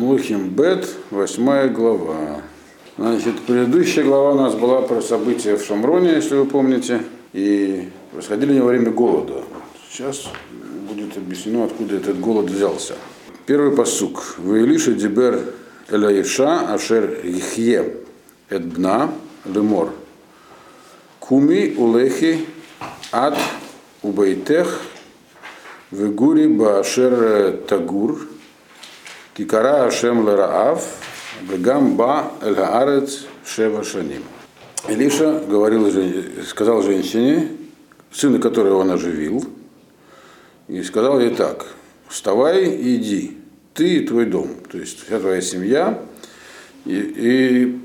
Млухим Бет, восьмая глава. Значит, предыдущая глава у нас была про события в Шамроне, если вы помните, и происходили они во время голода. Сейчас будет объяснено, откуда этот голод взялся. Первый посук. Вы Илиша Дибер Эляиша Ашер Ихье Эдбна Лемор. Куми Улехи Ад Убайтех Вегури Баашер Тагур Кикара Ашем Лараав, Бегам Ба Эль Хаарец Шева Шаним. Илиша говорил, сказал женщине, сына которого он оживил, и сказал ей так, вставай и иди, ты и твой дом, то есть вся твоя семья, и, и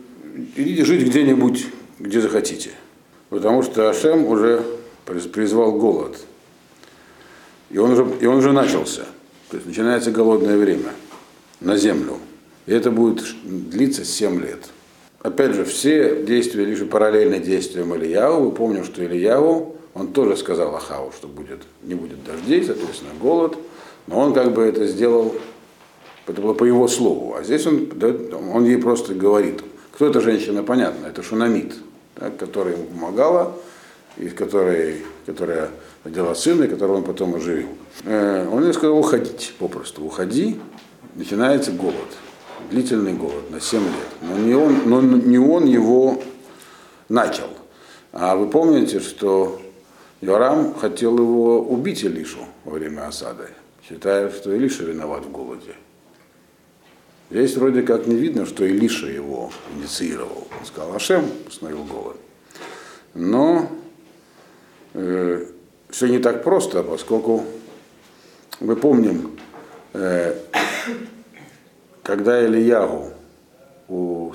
идите жить где-нибудь, где захотите. Потому что Ашем уже призвал голод. И он уже, и он уже начался. То есть начинается голодное время – на землю. И это будет длиться 7 лет. Опять же, все действия лишь параллельны действиям Ильяу. Мы помним, что Ильяу, он тоже сказал Ахаву, что будет, не будет дождей, соответственно, голод. Но он как бы это сделал, это было по его слову. А здесь он, он ей просто говорит. Кто эта женщина, понятно, это Шунамид, так, которая ему помогала, и которой, которая родила сына, которого он потом оживил. Э, он ей сказал уходить попросту, уходи, начинается голод, длительный голод на 7 лет. Но не он, но не он его начал. А вы помните, что Йорам хотел его убить Илишу во время осады, считая, что Илиша виноват в голоде. Здесь вроде как не видно, что Илиша его инициировал. Он сказал, Ашем установил голод. Но э, все не так просто, поскольку мы помним, когда Ильягу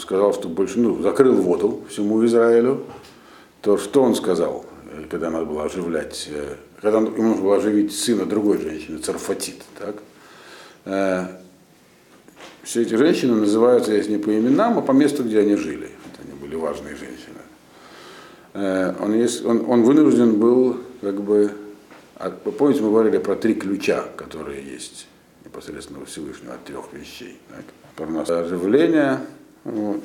сказал, что больше, ну, закрыл воду всему Израилю, то что он сказал, э, когда надо было оживлять, э, когда ему нужно было оживить сына другой женщины, Царфатит, так? Э, все эти женщины называются, если не по именам, а по месту, где они жили. Это они были важные женщины. Он, он, он вынужден был, как бы, помните, мы говорили про три ключа, которые есть непосредственно Всевышнего от трех вещей. Так? Нас оживление, вот,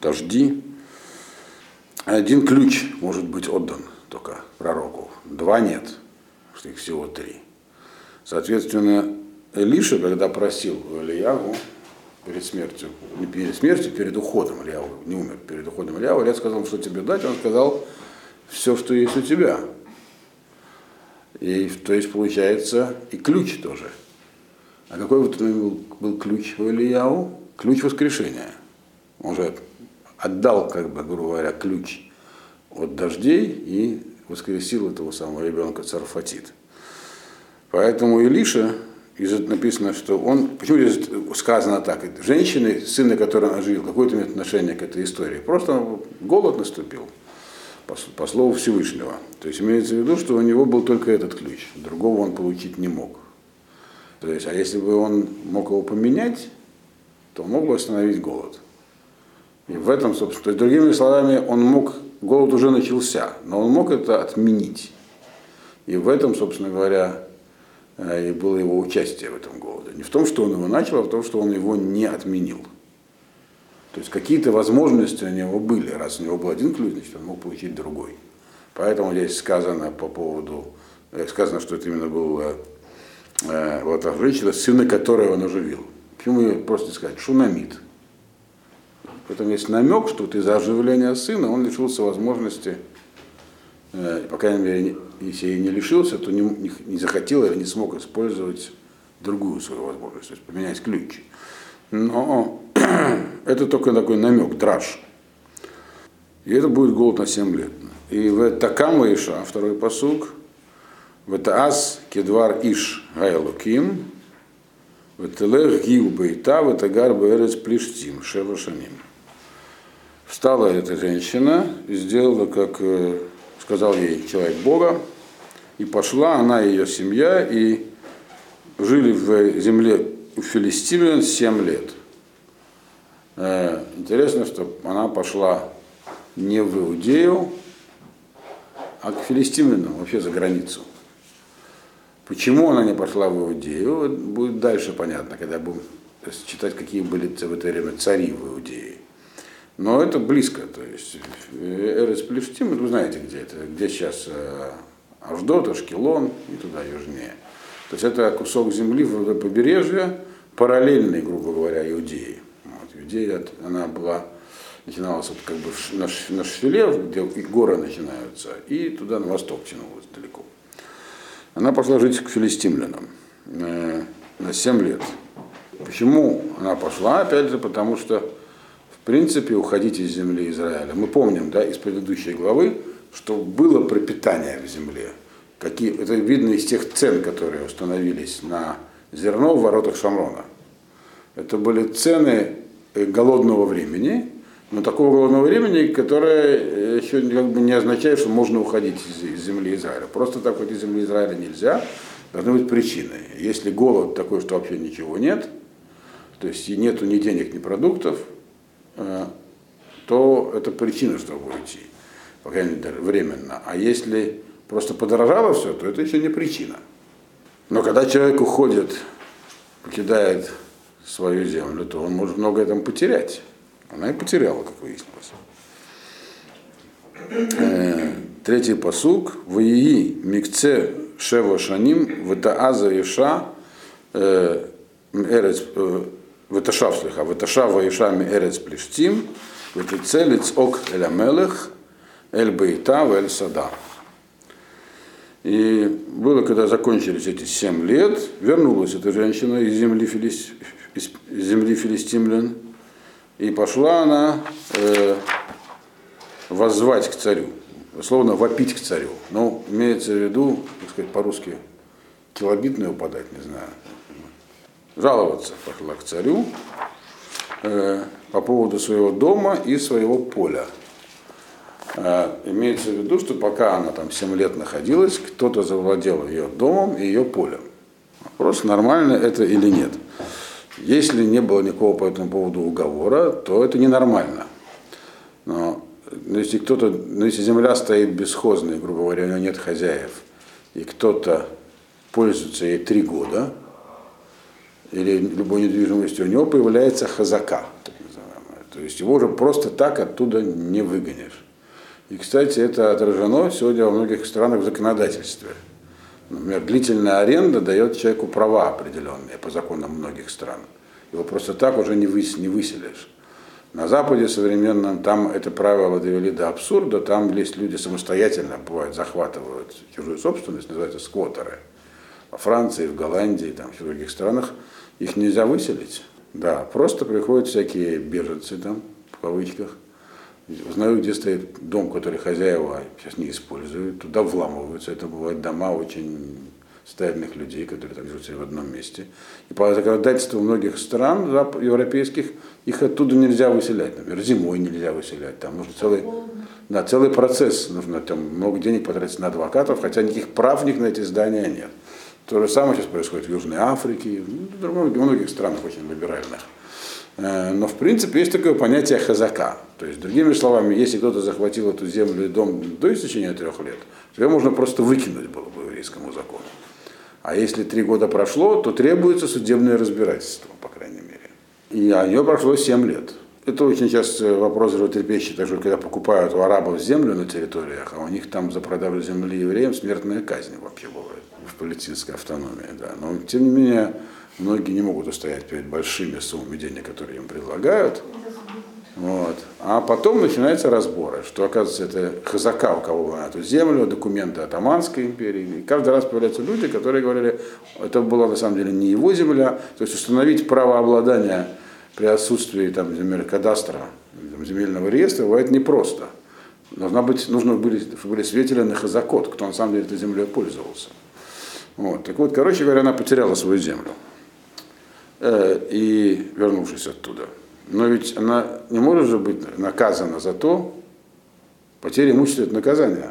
дожди. Один ключ может быть отдан только пророку, два нет, что их всего три. Соответственно, Элиша, когда просил Ильяву перед смертью, не перед смертью, перед уходом Ильяву, не умер, перед уходом Ильяву, Илья сказал, что тебе дать, он сказал, все, что есть у тебя. И то есть получается и ключ тоже – а какой вот был, был ключ у Ильяу? Ключ воскрешения. Он же отдал, как бы, грубо говоря, ключ от дождей и воскресил этого самого ребенка Царфатит. Поэтому Илиша, написано, что он, почему здесь сказано так, женщины, сына, который он оживил, какое-то имеет отношение к этой истории. Просто голод наступил, по, по слову Всевышнего. То есть имеется в виду, что у него был только этот ключ, другого он получить не мог. То есть, а если бы он мог его поменять, то мог бы остановить голод. И в этом, собственно, то есть, другими словами, он мог, голод уже начался, но он мог это отменить. И в этом, собственно говоря, э, и было его участие в этом голоде. Не в том, что он его начал, а в том, что он его не отменил. То есть какие-то возможности у него были. Раз у него был один ключ, значит, он мог получить другой. Поэтому здесь сказано по поводу, э, сказано, что это именно был вот, а женщина, сына которого он оживил. Почему ее просто сказать? Шунамид. Поэтому есть намек, что вот из-за оживления сына он лишился возможности, э, по крайней мере, если и не лишился, то не, не, не захотел или не смог использовать другую свою возможность, то есть поменять ключ. Но это только такой намек, драж. И это будет голод на 7 лет. И в Такама Иша, второй посуг, Ветаас кедвар иш гайлуким, ветелех гил бейта, ветагар берец плештим, шева шаним. Встала эта женщина и сделала, как сказал ей человек Бога, и пошла она и ее семья, и жили в земле у филистимлян 7 лет. Интересно, что она пошла не в Иудею, а к филистимлянам, вообще за границу. Почему она не пошла в Иудею, будет дальше понятно, когда будем читать, какие были в это время цари в Иудее. Но это близко, то есть Эрес Плештим, вы знаете, где это, где сейчас э, Аждот, Ашкелон и туда южнее. То есть это кусок земли в побережье, параллельный, грубо говоря, Иудеи. Вот, Иудея, она была, начиналась вот как бы на, на Шфиле, где горы начинаются, и туда на восток тянулась далеко. Она пошла жить к филистимлянам э, на 7 лет. Почему она пошла? Опять же, потому что принципе, уходить из земли Израиля. Мы помним да, из предыдущей главы, что было пропитание в земле. Какие, это видно из тех цен, которые установились на зерно в воротах Шамрона. Это были цены э, голодного времени, но такого голодного времени, которое э, еще как бы не означает, что можно уходить из, земли Израиля. Просто так уходить из земли Израиля нельзя, должны быть причины. Если голод такой, что вообще ничего нет, то есть нету ни денег, ни продуктов, Э, то это причина, чтобы уйти, по крайней мере, временно. А если просто подорожало все, то это еще не причина. Но когда человек уходит, покидает свою землю, то он может многое там потерять. Она и потеряла, как выяснилось. Э, третий посук. Ваии микце шева шаним ватааза иша э, эрец Ваташав слиха, Ваташав Ваишами Эрец Плештим, Ватицелец Ок Эль Амелех, Эль Бейта, Эль Сада. И было, когда закончились эти семь лет, вернулась эта женщина из земли, филист, из земли филистимлян, и пошла она э, воззвать к царю, условно вопить к царю. Ну, имеется в виду, так сказать, по-русски, килобитную подать, не знаю, жаловаться пошла к царю э, по поводу своего дома и своего поля. Э, имеется в виду, что пока она там 7 лет находилась, кто-то завладел ее домом и ее полем. Вопрос, нормально это или нет. Если не было никакого по этому поводу уговора, то это ненормально. Но, но если кто-то, но если земля стоит бесхозной, грубо говоря, у нее нет хозяев, и кто-то пользуется ей три года, или любой недвижимости, у него появляется хазака, так называемая. То есть его уже просто так оттуда не выгонишь. И, кстати, это отражено сегодня во многих странах в законодательстве. Например, длительная аренда дает человеку права определенные по законам многих стран. Его просто так уже не, выс, не выселишь. На Западе современном там это правило довели до абсурда. Там есть люди самостоятельно, бывает, захватывают чужую собственность, называется сквотеры. Во Франции, в Голландии, там, в других странах их нельзя выселить. Да, просто приходят всякие беженцы там, в кавычках, узнают, где стоит дом, который хозяева сейчас не используют, туда вламываются. Это бывают дома очень стабильных людей, которые там живут в одном месте. И по законодательству многих стран европейских их оттуда нельзя выселять. Например, зимой нельзя выселять. Там нужно целый, да, целый процесс, нужно там много денег потратить на адвокатов, хотя никаких прав них на эти здания нет. То же самое сейчас происходит в Южной Африке, ну, в многих странах очень либеральных. Э, но в принципе есть такое понятие хазака. То есть, другими словами, если кто-то захватил эту землю и дом до истечения трех лет, то ее можно просто выкинуть было по еврейскому закону. А если три года прошло, то требуется судебное разбирательство, по крайней мере. И о нее прошло семь лет. Это очень часто вопрос животрепещущий, также когда покупают у арабов землю на территориях, а у них там за продажу земли евреям смертная казнь вообще бывает палестинской автономии. Да. Но тем не менее, многие не могут устоять перед большими суммами денег, которые им предлагают. Вот. А потом начинаются разборы, что оказывается это хазака, у кого на эту землю, документы Атаманской империи. И каждый раз появляются люди, которые говорили, это была на самом деле не его земля, то есть установить право обладания при отсутствии там, например, кадастра, там, земельного реестра бывает непросто. Должна быть, нужно были, чтобы были свидетели на хазакот, кто на самом деле этой землей пользовался. Вот. Так вот, короче говоря, она потеряла свою землю. Э, и вернувшись оттуда. Но ведь она не может же быть наказана за то, потеря имущества это наказание.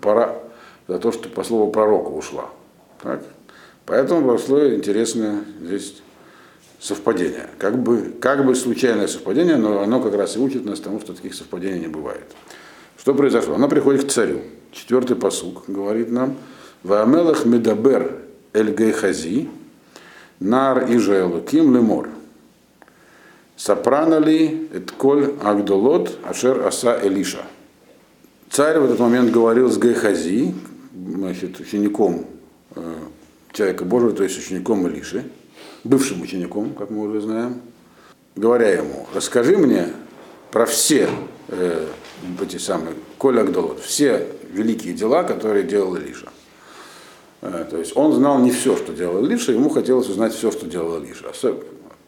Пора за то, что по слову пророка ушла. Так? Поэтому прошло интересное здесь совпадение. Как бы, как бы случайное совпадение, но оно как раз и учит нас тому, что таких совпадений не бывает. Что произошло? Она приходит к царю. Четвертый пасук говорит нам, והמלך מדבר אל גחזי, נער איש האלוקים לאמר. ספרה נא לי את כל הגדולות אשר עשה אלישע. Царь в этот момент говорил с Гайхази, значит, учеником э, человека Божьего, то есть учеником Элиши, бывшим учеником, как мы уже знаем, говоря ему, расскажи мне про все э, эти самые Коль Агдолот, все великие дела, которые делал Илиша. Э, то есть он знал не все, что делал Илиша, ему хотелось узнать все, что делал Илиша.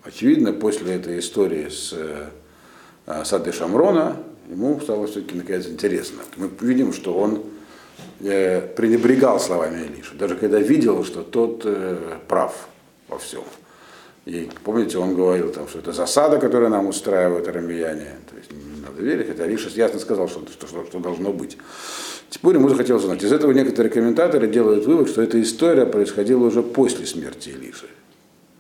Очевидно, после этой истории с э, Сады Шамрона, ему стало все-таки наконец интересно. Мы видим, что он э, пренебрегал словами Илиша, даже когда видел, что тот э, прав во всем. И помните, он говорил, там, что это засада, которая нам устраивает арамияне. То есть не надо верить, хотя Илиша ясно сказал, что, что, что, что должно быть. Теперь ему захотелось узнать. Из этого некоторые комментаторы делают вывод, что эта история происходила уже после смерти Илиши.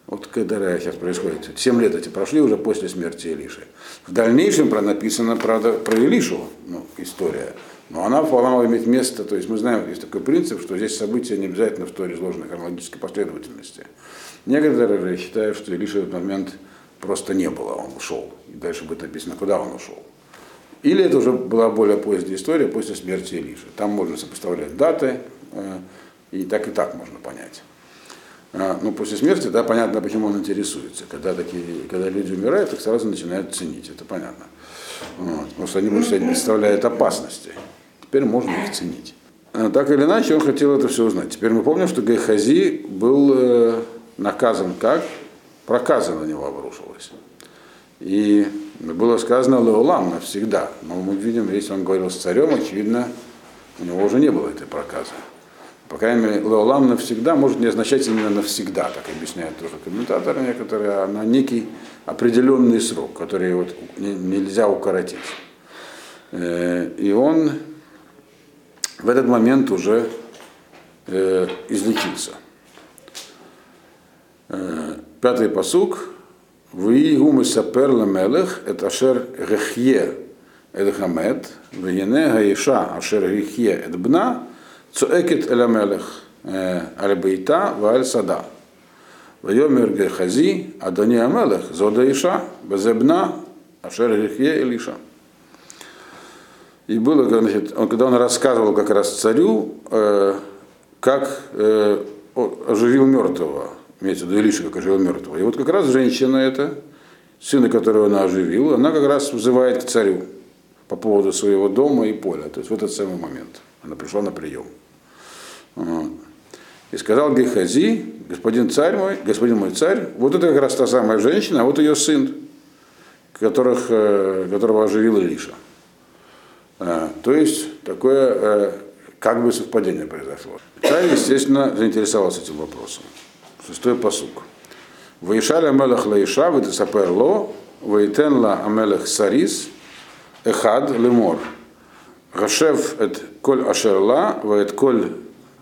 Вот когда сейчас происходит, 7 лет эти прошли уже после смерти Илиши. В дальнейшем про написано, правда, про Илишу ну, история, но она вполне иметь место, то есть мы знаем, есть такой принцип, что здесь события не обязательно в той изложенной хронологической последовательности. Некоторые же считают, что Илиша в этот момент просто не было, он ушел. И дальше будет написано, куда он ушел. Или это уже была более поздняя история после смерти Илиши. Там можно сопоставлять даты, э, и так и так можно понять. А, ну, после смерти, да, понятно, почему он интересуется. Когда, такие, когда люди умирают, их сразу начинают ценить, это понятно. Вот, потому что они больше не представляют опасности. Теперь можно их ценить. А, так или иначе, он хотел это все узнать. Теперь мы помним, что Гайхази был э, наказан как? Проказа на него обрушилась. И было сказано Леолам навсегда. Но мы видим, если он говорил с царем, очевидно, у него уже не было этой проказы. По крайней мере, леолам навсегда может не означать именно навсегда, так объясняют тоже комментаторы некоторые, а на некий определенный срок, который вот нельзя укоротить. Э, и он в этот момент уже э, излечился. Э, пятый посук. Виигумы сапер мелех, это ашер гехье, это хамед, виене гаиша, ашер гехье, это бна, цуэкет эламелех, э, альбейта вааль сада. Вайомер гехази, адони амелех, зода иша, безебна, ашер гехье илиша. И было, значит, он, когда он рассказывал как раз царю, э, как э, оживил мертвого, имеется в виду Илиша, как оживил мертвого. И вот как раз женщина эта, сына которого она оживила, она как раз вызывает к царю по поводу своего дома и поля. То есть в этот самый момент она пришла на прием. И сказал Гехази, господин царь мой, господин мой царь, вот это как раз та самая женщина, а вот ее сын, которых, э, которого оживил Илиша. А, то есть такое э, как бы совпадение произошло. Царь, естественно, заинтересовался этим вопросом. Шестой посук. Ваишаля Амелах Лаиша, Витасапер Ло, Ваитенла Амелах Сарис, Эхад Лемор. Гашев эт коль ашерла, ваэт коль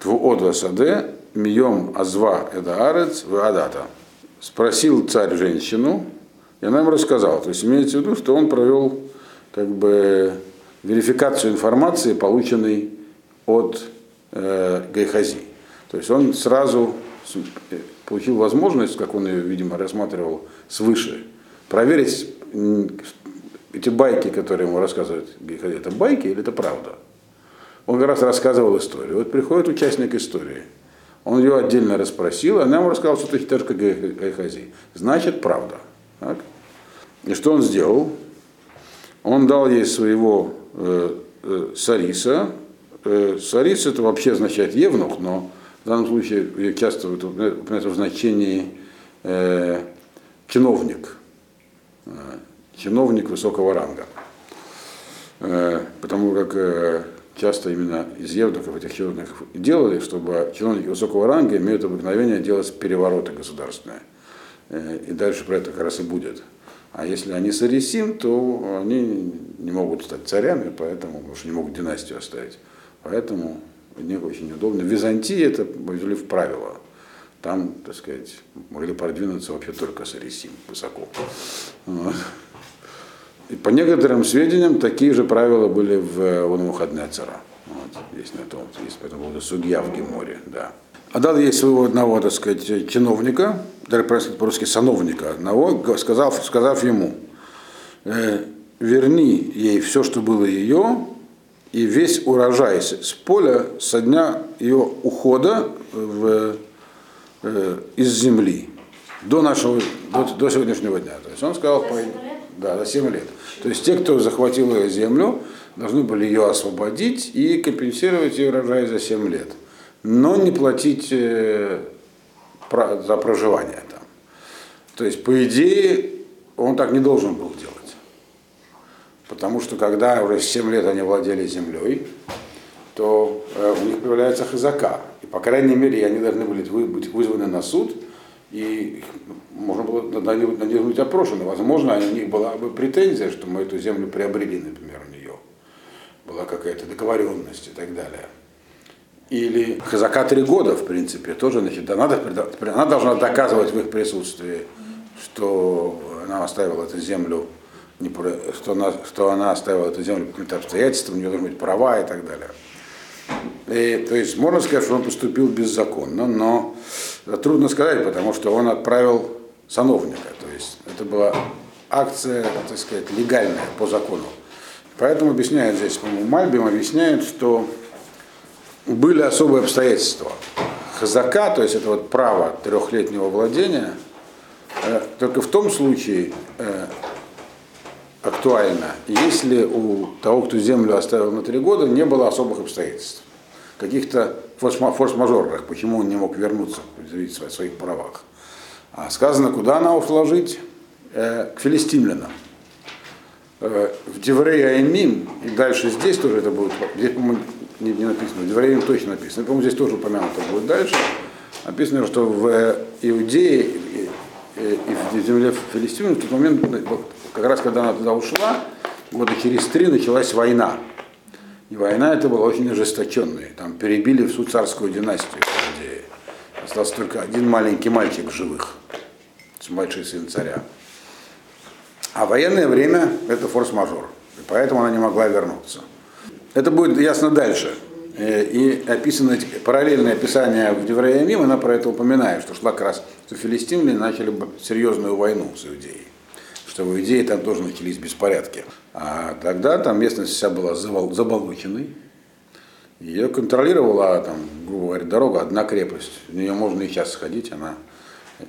Твуодва саде, мием азва эда арец адата. Спросил царь женщину, и она ему рассказала. То есть имеется в виду, что он провел как бы верификацию информации, полученной от э, Гайхази. То есть он сразу получил возможность, как он ее, видимо, рассматривал свыше, проверить эти байки, которые ему рассказывают это байки или это правда. Он как раз рассказывал историю. Вот приходит участник истории. Он ее отдельно расспросил, она ему рассказала, что считаешь как Гайхази. Значит, правда. Так? И что он сделал? Он дал ей своего э, э, Сариса. Э, Сарис это вообще означает евнух, но в данном случае часто упоминается в значении э, чиновник. Э, чиновник высокого ранга. Э, потому как э, часто именно из евнухов этих чиновников делали, чтобы чиновники высокого ранга имеют обыкновение делать перевороты государственные. Э, и дальше про это как раз и будет. А если они сарисим, то они не могут стать царями, поэтому, потому что не могут династию оставить. Поэтому мне очень удобно. В Византии это ввели в правило. Там, так сказать, могли продвинуться вообще только сарисим высоко. Вот. И по некоторым сведениям такие же правила были в Унмухаднецера. Вот, есть на том, есть по этому поводу судья в Геморе, да. отдал ей своего одного, так сказать, чиновника, даже по-русски сановника одного, сказав, сказав ему, э, верни ей все, что было ее, и весь урожай с поля со дня ее ухода в, э, из земли до нашего, до, до сегодняшнего дня. То есть он сказал, по, да, за 7 лет. То есть те, кто захватил ее землю, должны были ее освободить и компенсировать ее урожай за 7 лет. Но не платить э, про, за проживание там. То есть, по идее, он так не должен был делать. Потому что когда уже 7 лет они владели землей, то э, у них появляется хазака. И, по крайней мере, они должны были быть вызваны на суд, и можно было на них, на них быть опрошены. Возможно, у них была бы претензия, что мы эту землю приобрели, например, у нее. Была какая-то договоренность и так далее. Или хазака три года, в принципе, тоже, значит, она, она должна доказывать в их присутствии, что она оставила эту землю не, что, она, что она оставила эту землю по каким-то обстоятельствам, у нее должны быть права и так далее. И, то есть можно сказать, что он поступил беззаконно, но трудно сказать, потому что он отправил сановника. То есть это была акция, так сказать, легальная по закону. Поэтому объясняет здесь, по-моему, Мальбим объясняет, что были особые обстоятельства. Хазака, то есть это вот право трехлетнего владения, э, только в том случае, э, актуально, если у того, кто землю оставил на три года, не было особых обстоятельств, каких-то форс-мажорных, почему он не мог вернуться, заявить о своих правах. А сказано, куда она ушла жить? Э, к филистимлянам. Э, в Деврей Аймим, и дальше здесь тоже это будет, здесь, по-моему, не, не написано, в Деврей точно написано, по-моему, здесь тоже упомянуто будет дальше, написано, что в Иудее и, и, и в земле Филистимлян в тот момент как раз когда она туда ушла, года через три началась война. И война это была очень ожесточенная. Там перебили всю царскую династию Иудеи. Остался только один маленький мальчик живых, младший сын царя. А военное время это форс-мажор. И поэтому она не могла вернуться. Это будет ясно дальше. Э, и описано параллельное описание в Деврея она про это упоминает, что шла как раз, что филистимляне начали серьезную войну с Иудеей что в Иудее там тоже начались беспорядки. А тогда там местность вся была заболоченной. Ее контролировала, там, грубо говоря, дорога, одна крепость. В нее можно и сейчас сходить, она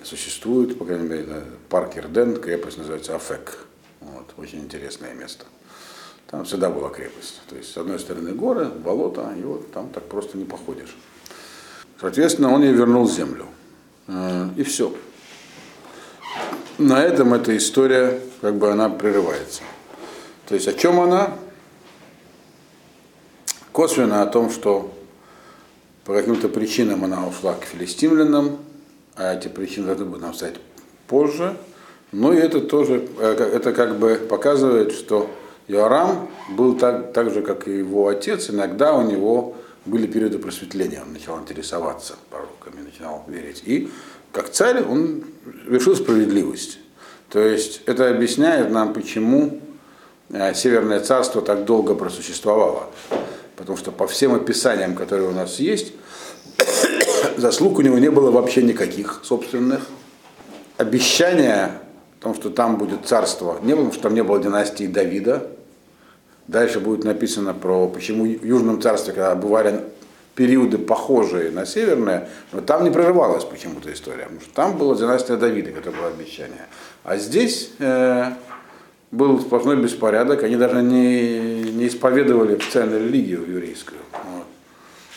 существует, по крайней мере, парк Ирден, крепость называется Афек. Вот, очень интересное место. Там всегда была крепость. То есть, с одной стороны горы, болото, и вот там так просто не походишь. Соответственно, он ей вернул землю. Э, и все на этом эта история, как бы она прерывается. То есть о чем она? Косвенно о том, что по каким-то причинам она ушла к филистимлянам, а эти причины должны будут нам сказать позже. Ну и это тоже, э, это как бы показывает, что Иорам был так, так же, как и его отец, иногда у него были периоды просветления, он начал интересоваться пророками, начинал верить. И как царь он вершил справедливость. То есть это объясняет нам, почему э, Северное царство так долго просуществовало. Потому что по всем описаниям, которые у нас есть, заслуг у него не было вообще никаких собственных. Обещания о том, что там будет царство, не было, потому что там не было династии Давида. Дальше будет написано про почему в Южном царстве, когда бывали периоды похожие на северное, но там не прерывалась почему-то история, потому что там была династия Давида, которое было обещание. А здесь э, был сплошной беспорядок, они даже не, не исповедовали официальную религию еврейскую. Вот.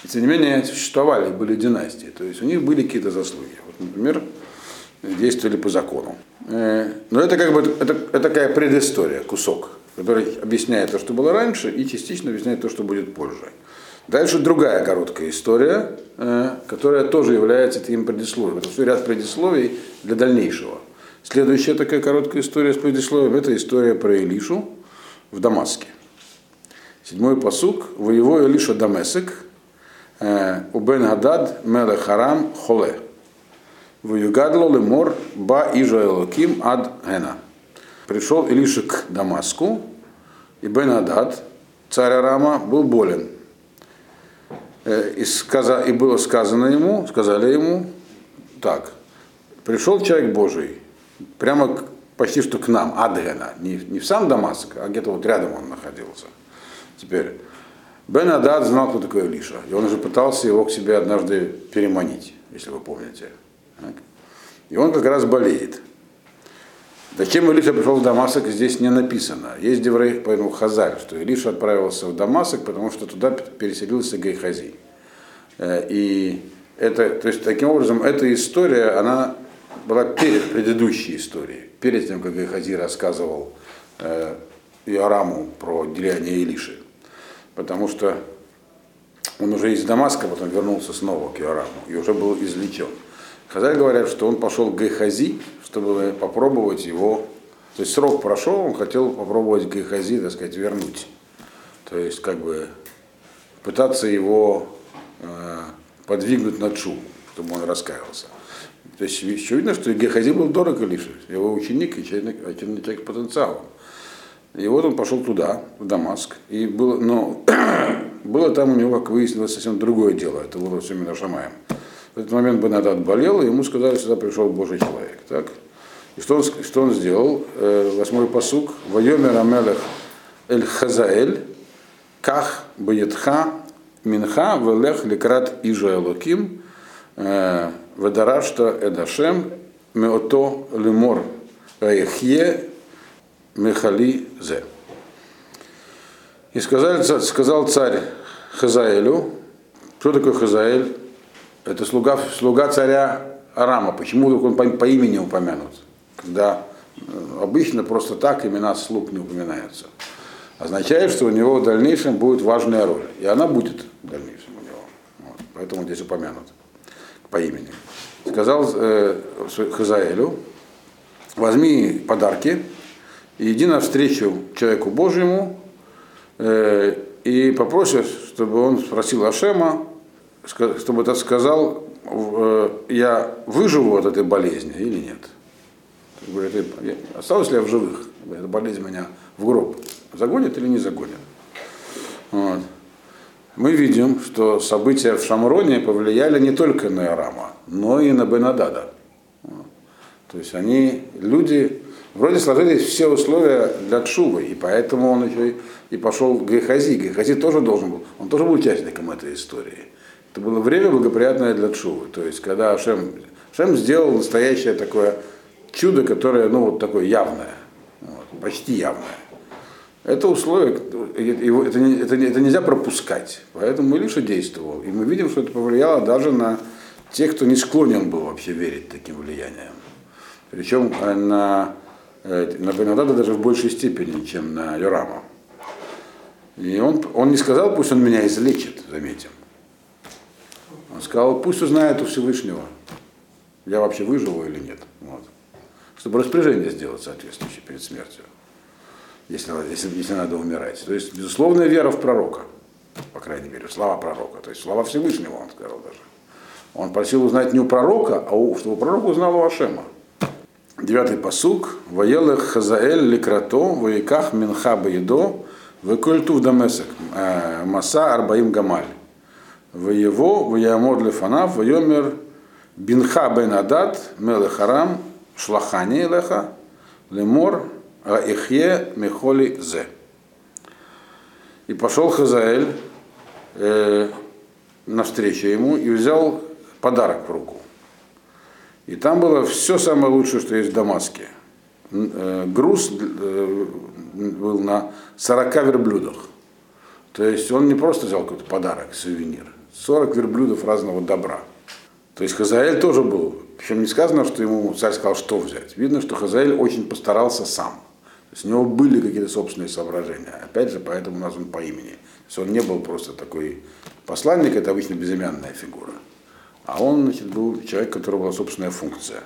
И тем не менее существовали, были династии, то есть у них были какие-то заслуги. Вот, например, действовали по закону. Э, но это как бы это, это такая предыстория, кусок, который объясняет то, что было раньше, и частично объясняет то, что будет позже. Дальше другая короткая история, э, которая тоже является таким предисловием. Это все ряд предисловий для дальнейшего. Следующая такая короткая история с предисловием – это история про Илишу в Дамаске. Седьмой посук. Воево Илиша Дамесек, э, Убен Гадад Меле Харам Холе. Воюгадло лемор ба ижа ад гена. Пришел Илиша к Дамаску, и Бен Адад, царь Арама, был болен – и, сказа, и было сказано ему, сказали ему, так, пришел человек Божий, прямо почти что к нам, Адрена, не, не в сам Дамаск, а где-то вот рядом он находился. Теперь, Бен Адад знал, кто такой Илиша, и он уже пытался его к себе однажды переманить, если вы помните. И он как раз болеет. Зачем Илиша пришел в Дамаск, здесь не написано. Есть Деврей, поэтому Хазаль, что Илиша отправился в Дамаск, потому что туда переселился Гейхази. Э, и это, то есть, таким образом, эта история, она была перед предыдущей историей, перед тем, как Гейхази рассказывал э, Иораму про деяние Илиши. Потому что он уже из Дамаска потом вернулся снова к Иораму и уже был излечен. Хазаль говорят, что он пошел к Гейхази, чтобы попробовать его, то есть срок прошел, он хотел попробовать Гейхази, так сказать, вернуть. То есть как бы пытаться его э, подвигнуть на Чу, чтобы он раскаялся. То есть очевидно, что Гехази был дорог Илише, его ученик и человек, человек с потенциалом. И вот он пошел туда, в Дамаск, и было, но было там у него, как выяснилось, совсем другое дело. Это было все Минашамаем. В этот момент Бенадад болел, и ему сказали, сюда пришел Божий человек. Так? И что он, что он сделал? Э, восьмой посук. Вайомер Амелех Эль Хазаэль, Ках Баетха Минха Велех Лекрат Ижа Элоким, э, Ведарашта Эдашем, Меото Лемор Раехье Мехали Зе. И сказал, сказал царь Хазаэлю, что такое Хазаэль? Это слуга, слуга царя Арама. Почему он по, по имени упомянут? Когда э, обычно просто так имена слуг не упоминаются. Означает, что у него в дальнейшем будет важная роль. И она будет в дальнейшем у него. Вот. Поэтому здесь упомянут по имени. Сказал э, Хазаэлю, возьми подарки и иди навстречу человеку Божьему э, и попроси, чтобы он спросил Ашема, чтобы тот сказал, э, я выживу от этой болезни или нет. Осталось ли я в живых? Эта болезнь меня в гроб загонит или не загонит? Вот. Мы видим, что события в Шамроне повлияли не только на Ирама, но и на Бенадада. То есть они, люди, вроде сложились все условия для Тшувы, и поэтому он еще и пошел к Гехази. Гехази тоже должен был, он тоже был участником этой истории. Это было время благоприятное для Чувы. То есть, когда Ашем, Ашем сделал настоящее такое чудо, которое, ну, вот такое явное, вот, почти явное. Это условие, его, это, это, это нельзя пропускать. Поэтому Илиша действовал. И мы видим, что это повлияло даже на тех, кто не склонен был вообще верить таким влиянием. Причем э, на, э, на Бенадада даже в большей степени, чем на Йорама. И он, он не сказал, пусть он меня излечит, заметим. Он сказал, пусть узнает у Всевышнего, я вообще выживу или нет. Вот. Чтобы распоряжение сделать соответствующее перед смертью, если, если, если надо умирать. То есть, безусловная вера в пророка, по крайней мере, слова пророка, то есть слова Всевышнего, он сказал даже. Он просил узнать не у пророка, а у, чтобы пророк узнал у Ашема. Девятый посук. Воелых Хазаэль ликрато, воеках минха баедо, выкольту в дамесек, э, маса арбаим гамаль. Воево, воямод лефанав, воемер бинха бен адат, мелехарам, шлахани леха, лемор, аихе мехоли зе. И пошел Хазаэль э, навстречу ему и взял подарок в руку. И там было все самое лучшее, что есть в Дамаске. Э, груз э, был на 40 верблюдах. То есть он не просто взял какой-то подарок, сувенир. 40 верблюдов разного добра. То есть Хазаэль тоже был. Причем не сказано, что ему царь сказал, что взять. Видно, что Хазаэль очень постарался сам. То есть у него были какие-то собственные соображения. Опять же, поэтому назван по имени. То есть он не был просто такой посланник, это обычно безымянная фигура. А он значит, был человек, у которого была собственная функция.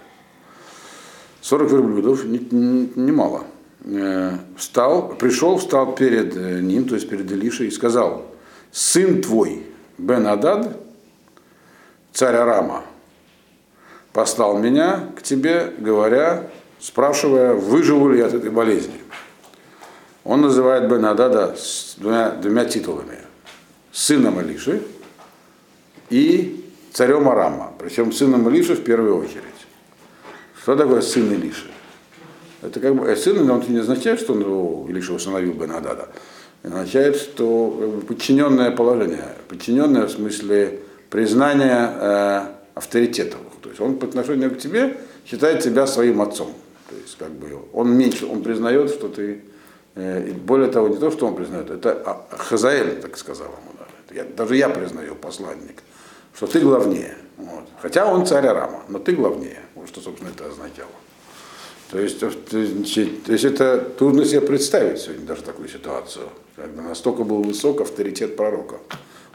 40 верблюдов немало. Не, не э, встал, пришел, встал перед э, ним, то есть перед Илишей, и сказал, сын твой, Бен Адад, царь Арама, послал меня к тебе, говоря, спрашивая, выживу ли я от этой болезни. Он называет Бен Адада с двумя, двумя титулами. Сыном Алиши и царем Арама, причем сыном Илиши в первую очередь. Что такое сын Илиши? Это как бы э, сын, но он не означает, что он Илиша установил бы Надада. Означает, что бы, подчиненное положение. Подчиненное в смысле признания э, авторитетов. То есть он по отношению к тебе считает тебя своим отцом. То есть как бы он меньше, он признает, что ты э, более того, не то, что он признает, это а, Хазаэль так сказал ему. Да. Я, даже я признаю, посланник, что ты главнее. Вот. Хотя он царь Арама, но ты главнее. Вот что, собственно, это означало. То есть, то есть это трудно себе представить сегодня даже такую ситуацию, когда настолько был высок авторитет пророка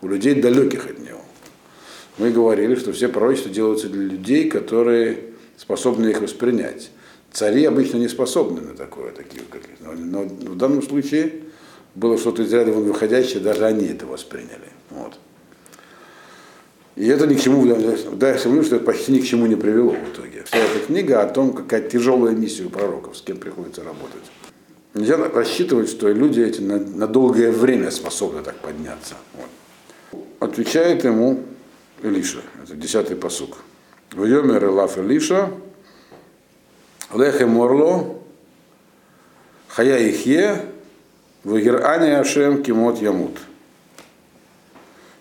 у людей далеких от него. Мы говорили, что все пророчества делаются для людей, которые способны их воспринять. Цари обычно не способны на такое, такие, как, но, но в данном случае было что-то из ряда выходящее, даже они это восприняли. Вот. И это ни к чему, да, я сомневаюсь, что это почти ни к чему не привело в итоге. Вся эта книга о том, какая тяжелая миссия у пророков, с кем приходится работать. Нельзя рассчитывать, что люди эти на, на долгое время способны так подняться. Вот. Отвечает ему Илиша, это десятый посук. В Йомер Лаф Илиша, Лехе Морло, Хая Ихе, Вагирани Ашем Кимот Ямут.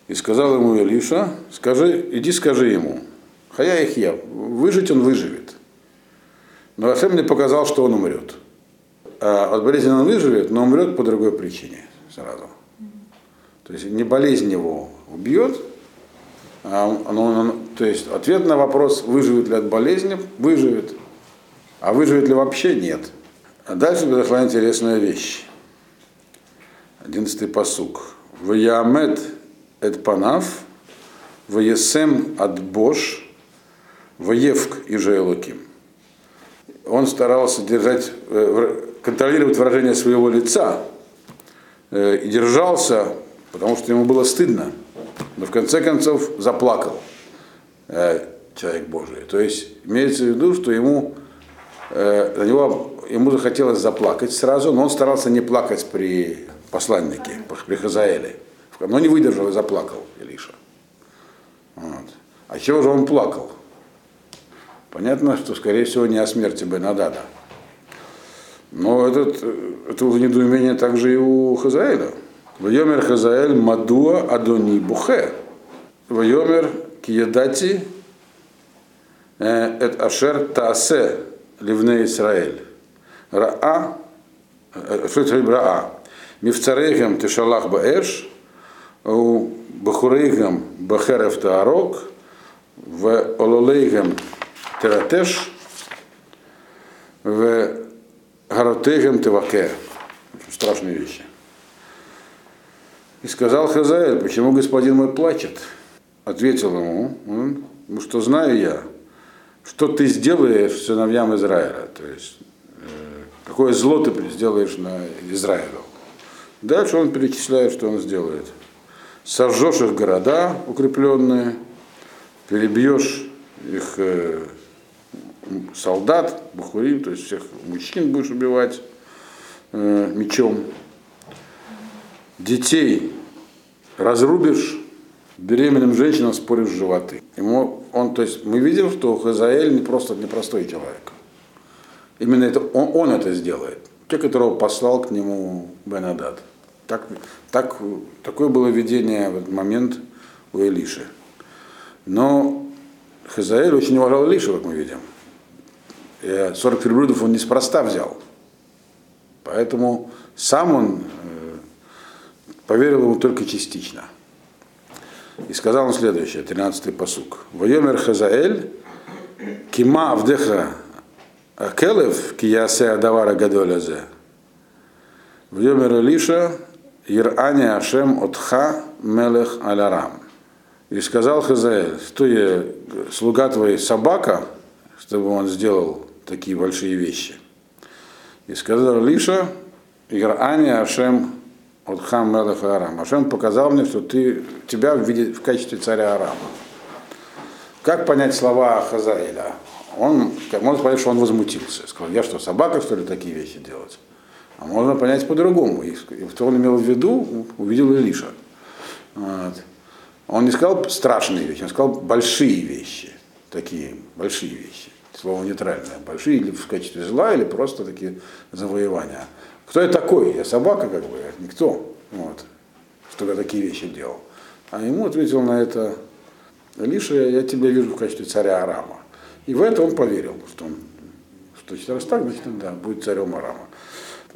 И сказал ему Илиша, скажи, иди скажи ему, Хая Ихе, выжить он выживет. Но Ашем мне показал, что он умрет. А от болезни он выживет, но умрет по другой причине сразу. То есть не болезнь его убьет, а он, он, то есть ответ на вопрос, выживет ли от болезни, выживет. А выживет ли вообще, нет. А дальше произошла интересная вещь. Одиннадцатый посук. Ваямет эт панав, ваесем от бош, ваевк и жейлуким. Он старался держать, э, контролировать выражение своего лица э, и держался, потому что ему было стыдно но в конце концов заплакал э, человек Божий. То есть имеется в виду, что ему, на него, ему захотелось заплакать сразу, но он старался не плакать при посланнике, при Хазаэле. Но не выдержал и заплакал Илиша. Вот. А чего же он плакал? Понятно, что, скорее всего, не о смерти Бенадада. Но этот, это недоумение также и у Хазаэля. Вайомер Хазаэль Мадуа Адони Бухе. Вайомер Киедати Эт Ашер Таасе Ливне Исраэль. Раа Шутрим Раа. Мифцарейгам Тишалах Баэш. У Бахурейгам Бахерев Таарок. В Ололейгам Тератеш. В Гаротейгам Теваке. Страшные вещи. И сказал Хазаэль, почему господин мой плачет? Ответил ему, ну что знаю я, что ты сделаешь сыновьям Израиля, то есть э, какое зло ты сделаешь на Израилю. Дальше он перечисляет, что он сделает. Сожжешь их города укрепленные, перебьешь их э, солдат, бухурим, то есть всех мужчин будешь убивать э, мечом, детей разрубишь, беременным женщинам споришь животы. Ему, он, то есть мы видим, что Хазаэль не просто непростой человек. Именно это, он, он это сделает. Те, которого послал к нему Бенадад. Так, так, такое было видение в этот момент у Илиши. Но Хазаэль очень уважал Илишу, как мы видим. 40 верблюдов он неспроста взял. Поэтому сам он поверил ему только частично. И сказал он следующее, 13-й посук. Воемер Хазаэль, кима авдеха акелев, киясе адавара гадолязе. Воемер Илиша, Ирани Ашем отха мелех алярам. И сказал Хазаэль, что я слуга твой собака, чтобы он сделал такие большие вещи. И сказал Лиша, Ирани Ашем от хам Мелех Арам. Ашем показал мне, что ты, тебя видит в качестве царя Арама. Как понять слова Хазаэля? Он, можно понять, что он возмутился. Сказал, я что, собака, что ли, такие вещи делать? А можно понять по-другому. И что он имел в виду, увидел Илиша. Вот. Он не сказал страшные вещи, он сказал большие вещи. Такие большие вещи. Слово нейтральное. Большие или в качестве зла, или просто такие завоевания. Кто я такой? Я собака, как бы, никто. Вот. Что я такие вещи делал. А ему ответил на это Лиша, я тебя вижу в качестве царя Арама. И в это он поверил, что он что раз так, значит, да, будет царем Арама.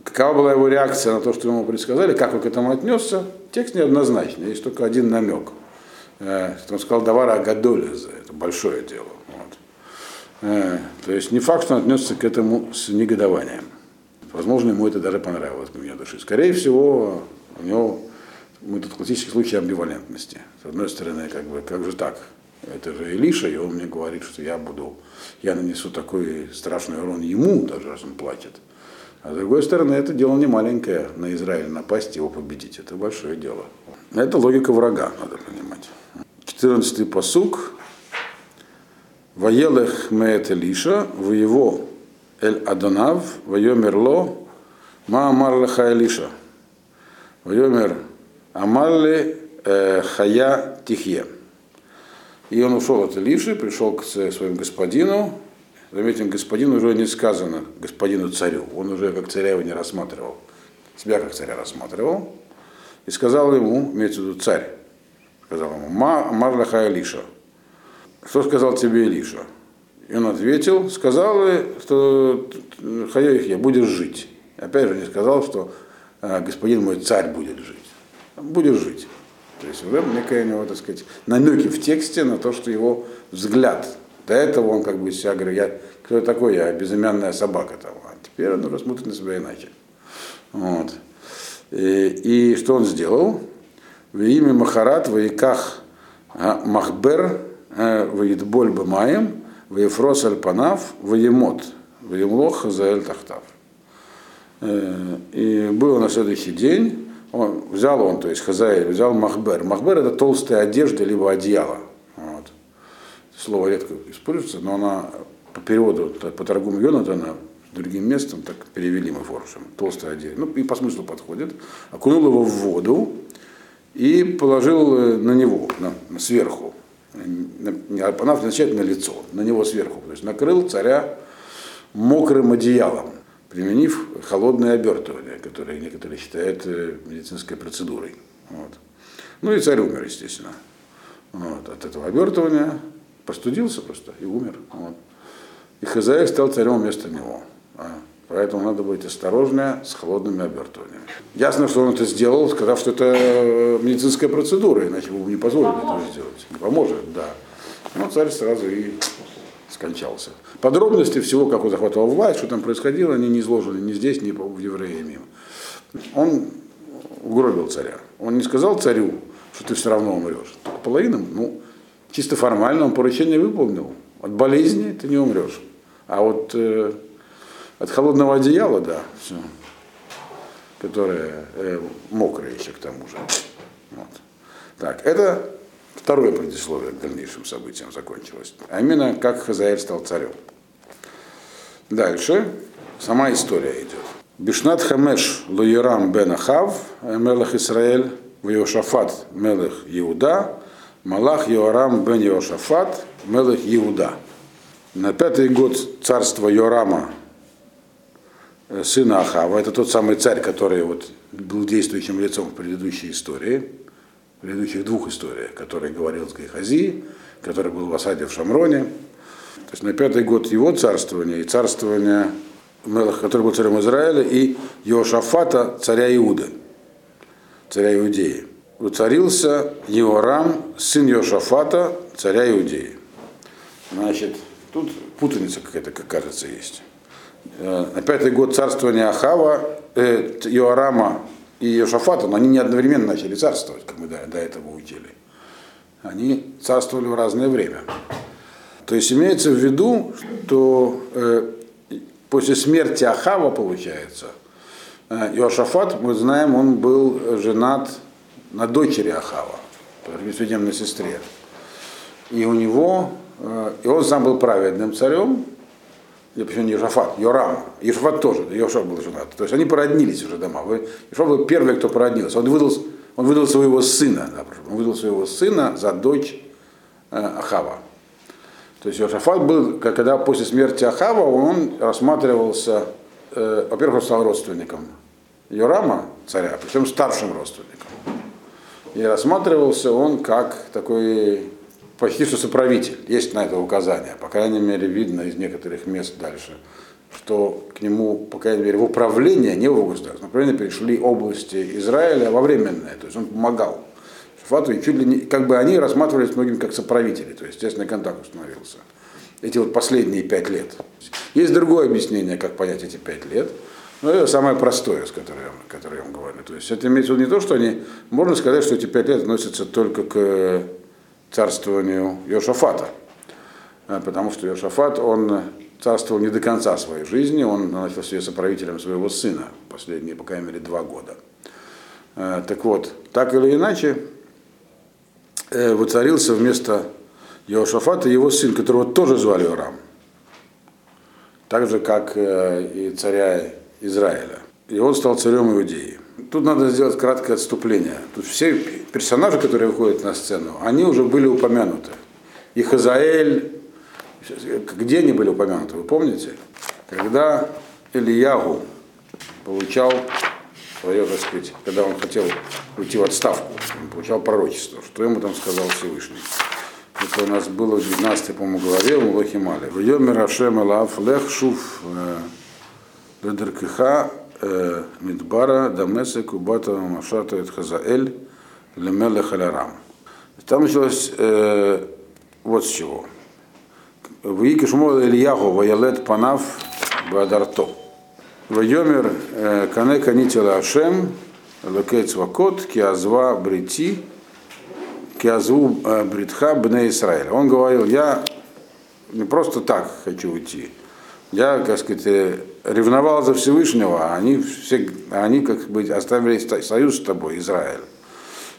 Какова была его реакция на то, что ему предсказали, как он к этому отнесся, текст неоднозначный, есть только один намек. Э, он сказал Давара Агадолеза, это большое дело. Вот. Э, то есть не факт, что он отнесся к этому с негодованием. Возможно, ему это даже понравилось в души. Скорее всего, у него мы тут классический случай амбивалентности. С одной стороны, как бы, как же так? Это же Илиша, и он мне говорит, что я буду, я нанесу такой страшный урон ему, даже раз он платит. А с другой стороны, это дело не маленькое на Израиль напасть, его победить. Это большое дело. Это логика врага, надо понимать. 14 посук. Воелех меет Элиша, его эль Адонав, воемерло, ма амар леха Элиша. Воемер Амалли э, Хая Тихе. И он ушел от Илиши, пришел к своему господину. Заметим, господину уже не сказано, господину царю. Он уже как царя его не рассматривал. Себя как царя рассматривал. И сказал ему, имеется в виду царь, сказал ему, Ма Марлаха Илиша. Что сказал тебе Илиша? И он ответил, сказал, что Хая будешь жить. Опять же не сказал, что «А, господин мой царь будет жить будешь жить. То есть это некое у него, так сказать, намеки в тексте на то, что его взгляд. До этого он как бы себя говорит, я кто такой, я безымянная собака там. А теперь он уже на себя иначе. Вот. И, и что он сделал? В имя Махарат, в Иках а, Махбер, а, в Идболь Бамаем, в Ефрос Альпанав, в Емот, в Емлох Заэль Тахтав. Э, и было на следующий день, он, взял он, то есть хозяин, взял махбер. Махбер это толстая одежда, либо одеяло. Слово редко используется, но она по переводу, по торгуму Йонатана, другим местом, так перевели мы форшем, толстая одежда. Ну и по смыслу подходит. Окунул его в воду и положил э, на него, на, сверху. Она означает на лицо, на него сверху. То есть накрыл царя мокрым одеялом применив холодное обертывание, которое некоторые считают э, медицинской процедурой. Вот. Ну и царь умер, естественно. Вот. От этого обертывания простудился просто и умер. Вот. И хозяин стал царем вместо него. А, поэтому надо быть осторожнее с холодными обертываниями. Ясно, что он это сделал, сказав, что это э, медицинская процедура, иначе бы не позволили этого сделать. Не поможет, да. Но царь сразу и скончался. Подробности всего, как он захватывал власть, что там происходило, они не изложены ни здесь, ни в Евреями. Он угробил царя. Он не сказал царю, что ты все равно умрешь. Половина, ну, чисто формально он поручение выполнил. От болезни ты не умрешь. А вот э, от холодного одеяла, да, все. Которое э, мокрое еще к тому же. Вот. Так, это Второе предисловие к дальнейшим событиям закончилось. А именно, как Хазаэль стал царем. Дальше сама история идет. ובשנת חמש ליורם בן אחאב, מלך ישראל, ויהושפט מלך יהודה, מלך יהורם בן יהושפט, מלך יהודה. На пятый год царства Йорама, э, сына Ахава, это тот самый царь, который вот был действующим лицом в предыдущей истории, предыдущих двух историях, которые говорил с Гайхази, который был в осаде в Шамроне. То есть на пятый год его царствования и царствования Мелах, который был царем Израиля, и Йошафата, царя Иуды, царя Иудеи. Уцарился Еорам, сын Йошафата, царя Иудеи. Значит, тут путаница какая-то, как кажется, есть. Э, на пятый год царствования Ахава, э, и Иошафата, но они не одновременно начали царствовать, как мы до, до этого учили. Они царствовали в разное время. То есть имеется в виду, что э, после смерти Ахава, получается, э, Иошафат, мы знаем, он был женат на дочери Ахава, на сестре. И у него, э, и он сам был праведным царем, я почему не Ешафат, Йорам. Ешафат тоже, Йошав был женат. То есть они породнились уже дома. Ешафат был первый, кто породнился. Он выдал, Он выдал своего сына, он выдал своего сына за дочь э, Ахава. То есть Иошафат был, когда после смерти Ахава, он рассматривался, э, во-первых, он стал родственником Йорама, царя, причем старшим родственником. И рассматривался он как такой почти что соправитель. Есть на это указание. По крайней мере, видно из некоторых мест дальше, что к нему, по крайней мере, в управление, не в государство, в управление перешли области Израиля во временное. То есть он помогал Шафату, и чуть ли не, как бы они рассматривались многими как соправители, то есть естественный контакт установился. Эти вот последние пять лет. Есть другое объяснение, как понять эти пять лет – ну, это самое простое, с которым, которое я вам говорю. То есть это имеется в виду не то, что они, можно сказать, что эти пять лет относятся только к царствованию Йошафата. А, потому что Йошафат, он царствовал не до конца своей жизни, он начал себе соправителем своего сына последние, по крайней мере, два года. А, так вот, так или иначе, э, воцарился вместо Йошафата его сын, которого тоже звали Орам. Так же, как э, и царя Израиля. И он стал царем Иудеи. Тут надо сделать краткое отступление. Тут все персонажи, которые выходят на сцену, они уже были упомянуты. И Хазаэль, где они были упомянуты, вы помните? Когда Ильягу получал свое, так сказать, когда он хотел уйти в отставку, он получал пророчество, что ему там сказал Всевышний. Это у нас было в 19 по-моему, главе в Мулахимале. В Йомер Ашем Элав Лех Шуф э, Ледеркиха Мидбара Дамеса Кубата Машата Хазаэль Лемеле Халярам. Там началось э, вот с чего. Вики Шмол Ильяху Ваялет Панав Бадарто. Вайомер Кане Канитила Ашем Лекец Вакот Киазва Брити Киазву Бритха Бне Израиль. Он говорил, я не просто так хочу уйти. Я, как сказать, ревновал за Всевышнего, а они, все, они как бы оставили союз с тобой, Израиль.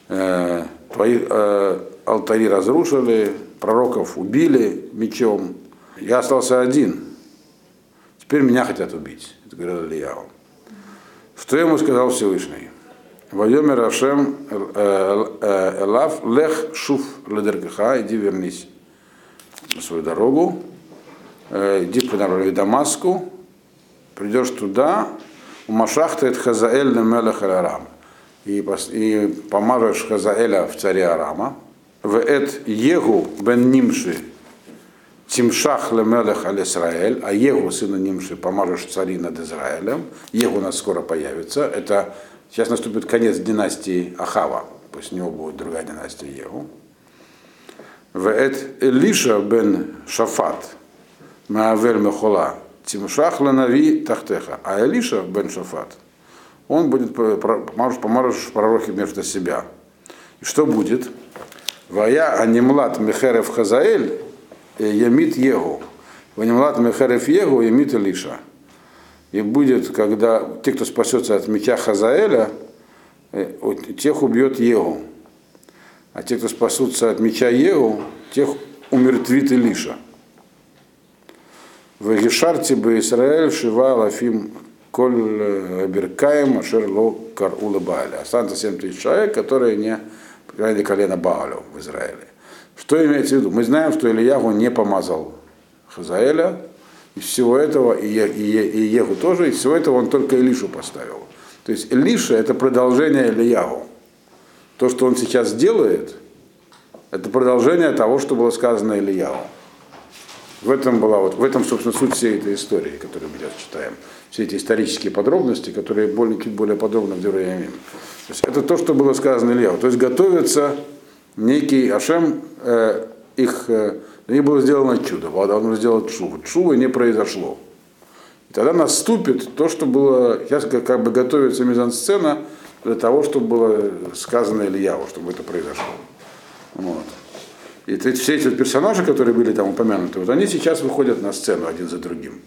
Э, твои э, алтари разрушили, пророков убили мечом. Я остался один. Теперь меня хотят убить. Это говорил Ильяу. Что ему сказал Всевышний? Вайомер Ашем э, э, Элав Лех Шуф Ледергаха, иди вернись на свою дорогу, иди по дороге Дамаску, придешь туда, у Машахта Хазаэль Мелех Арам, и, и помажешь Хазаэля в царе Арама, в эт Егу бен Нимши Тимшах лемелех аль Исраэль, а Егу, сына Нимши, помажешь цари над Израилем. Егу у нас скоро появится. Это сейчас наступит конец династии Ахава. После него будет другая династия Егу. В эт Элиша бен Шафат, Маавель Мехола, Тимшах Ланави Тахтеха, а Элиша бен Шафат, он будет помажешь пророхи вместо себя. И что будет? Вая анимлат мехерев хазаэль ямит егу. Ванимлат мехерев егу ямит Элиша. И будет, когда те, кто спасется от меча Хазаэля, э, тех убьет Егу. А те, кто спасутся от меча Егу, тех умертвит Илиша. Вегишарти бы Израиль шива лафим коль беркаем ашерло карула Бааля. Останется 7 тысяч человек, которые не крайне колено Баалю в Израиле. Что имеется в виду? Мы знаем, что Ильягу не помазал Хазаэля, из всего этого, и, и, и Егу тоже, из всего этого он только Илишу поставил. То есть Илиша это продолжение Ильягу. То, что он сейчас делает, это продолжение того, что было сказано Ильягу. В этом была вот, в этом, собственно, суть всей этой истории, которую мы сейчас читаем. Все эти исторические подробности, которые более, чуть более подробно в Дюраямим. То есть это то, что было сказано Ильяу. То есть готовится некий Ашем, э, их, э, них было сделано чудо. Он сделал чудо. Чудо не произошло. И тогда наступит то, что было, сейчас как, как бы готовится мизансцена для того, чтобы было сказано Ильяву, чтобы это произошло. Вот. И все эти персонажи, которые были там упомянуты, вот они сейчас выходят на сцену один за другим.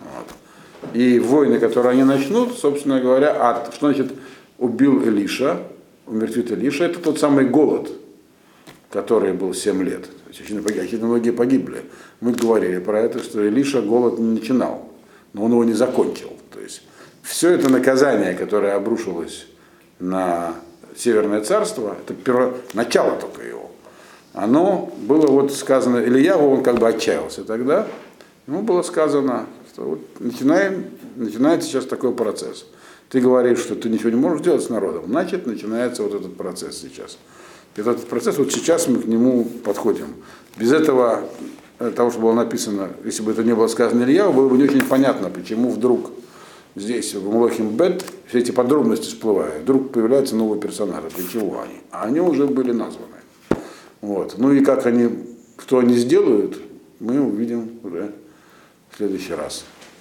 Вот. И войны, которые они начнут, собственно говоря, а что значит убил Илиша, умертвит Илиша, это тот самый голод, который был 7 лет. Очевидно, многие погибли. Мы говорили про это, что Илиша голод не начинал, но он его не закончил. То есть все это наказание, которое обрушилось на Северное царство, это перво, начало только его, оно было вот сказано, Ильяву, он как бы отчаялся тогда, ему было сказано, что вот начинаем, начинается сейчас такой процесс. Ты говоришь, что ты ничего не можешь делать с народом, значит, начинается вот этот процесс сейчас. Этот процесс, вот сейчас мы к нему подходим. Без этого, э, того, что было написано, если бы это не было сказано Илья, было бы не очень понятно, почему вдруг здесь, в Млохим Бет, все эти подробности всплывают. Вдруг появляются новые персонажи. Для чего они? А они уже были названы. Вот. Ну и как они, что они сделают, мы увидим уже в следующий раз.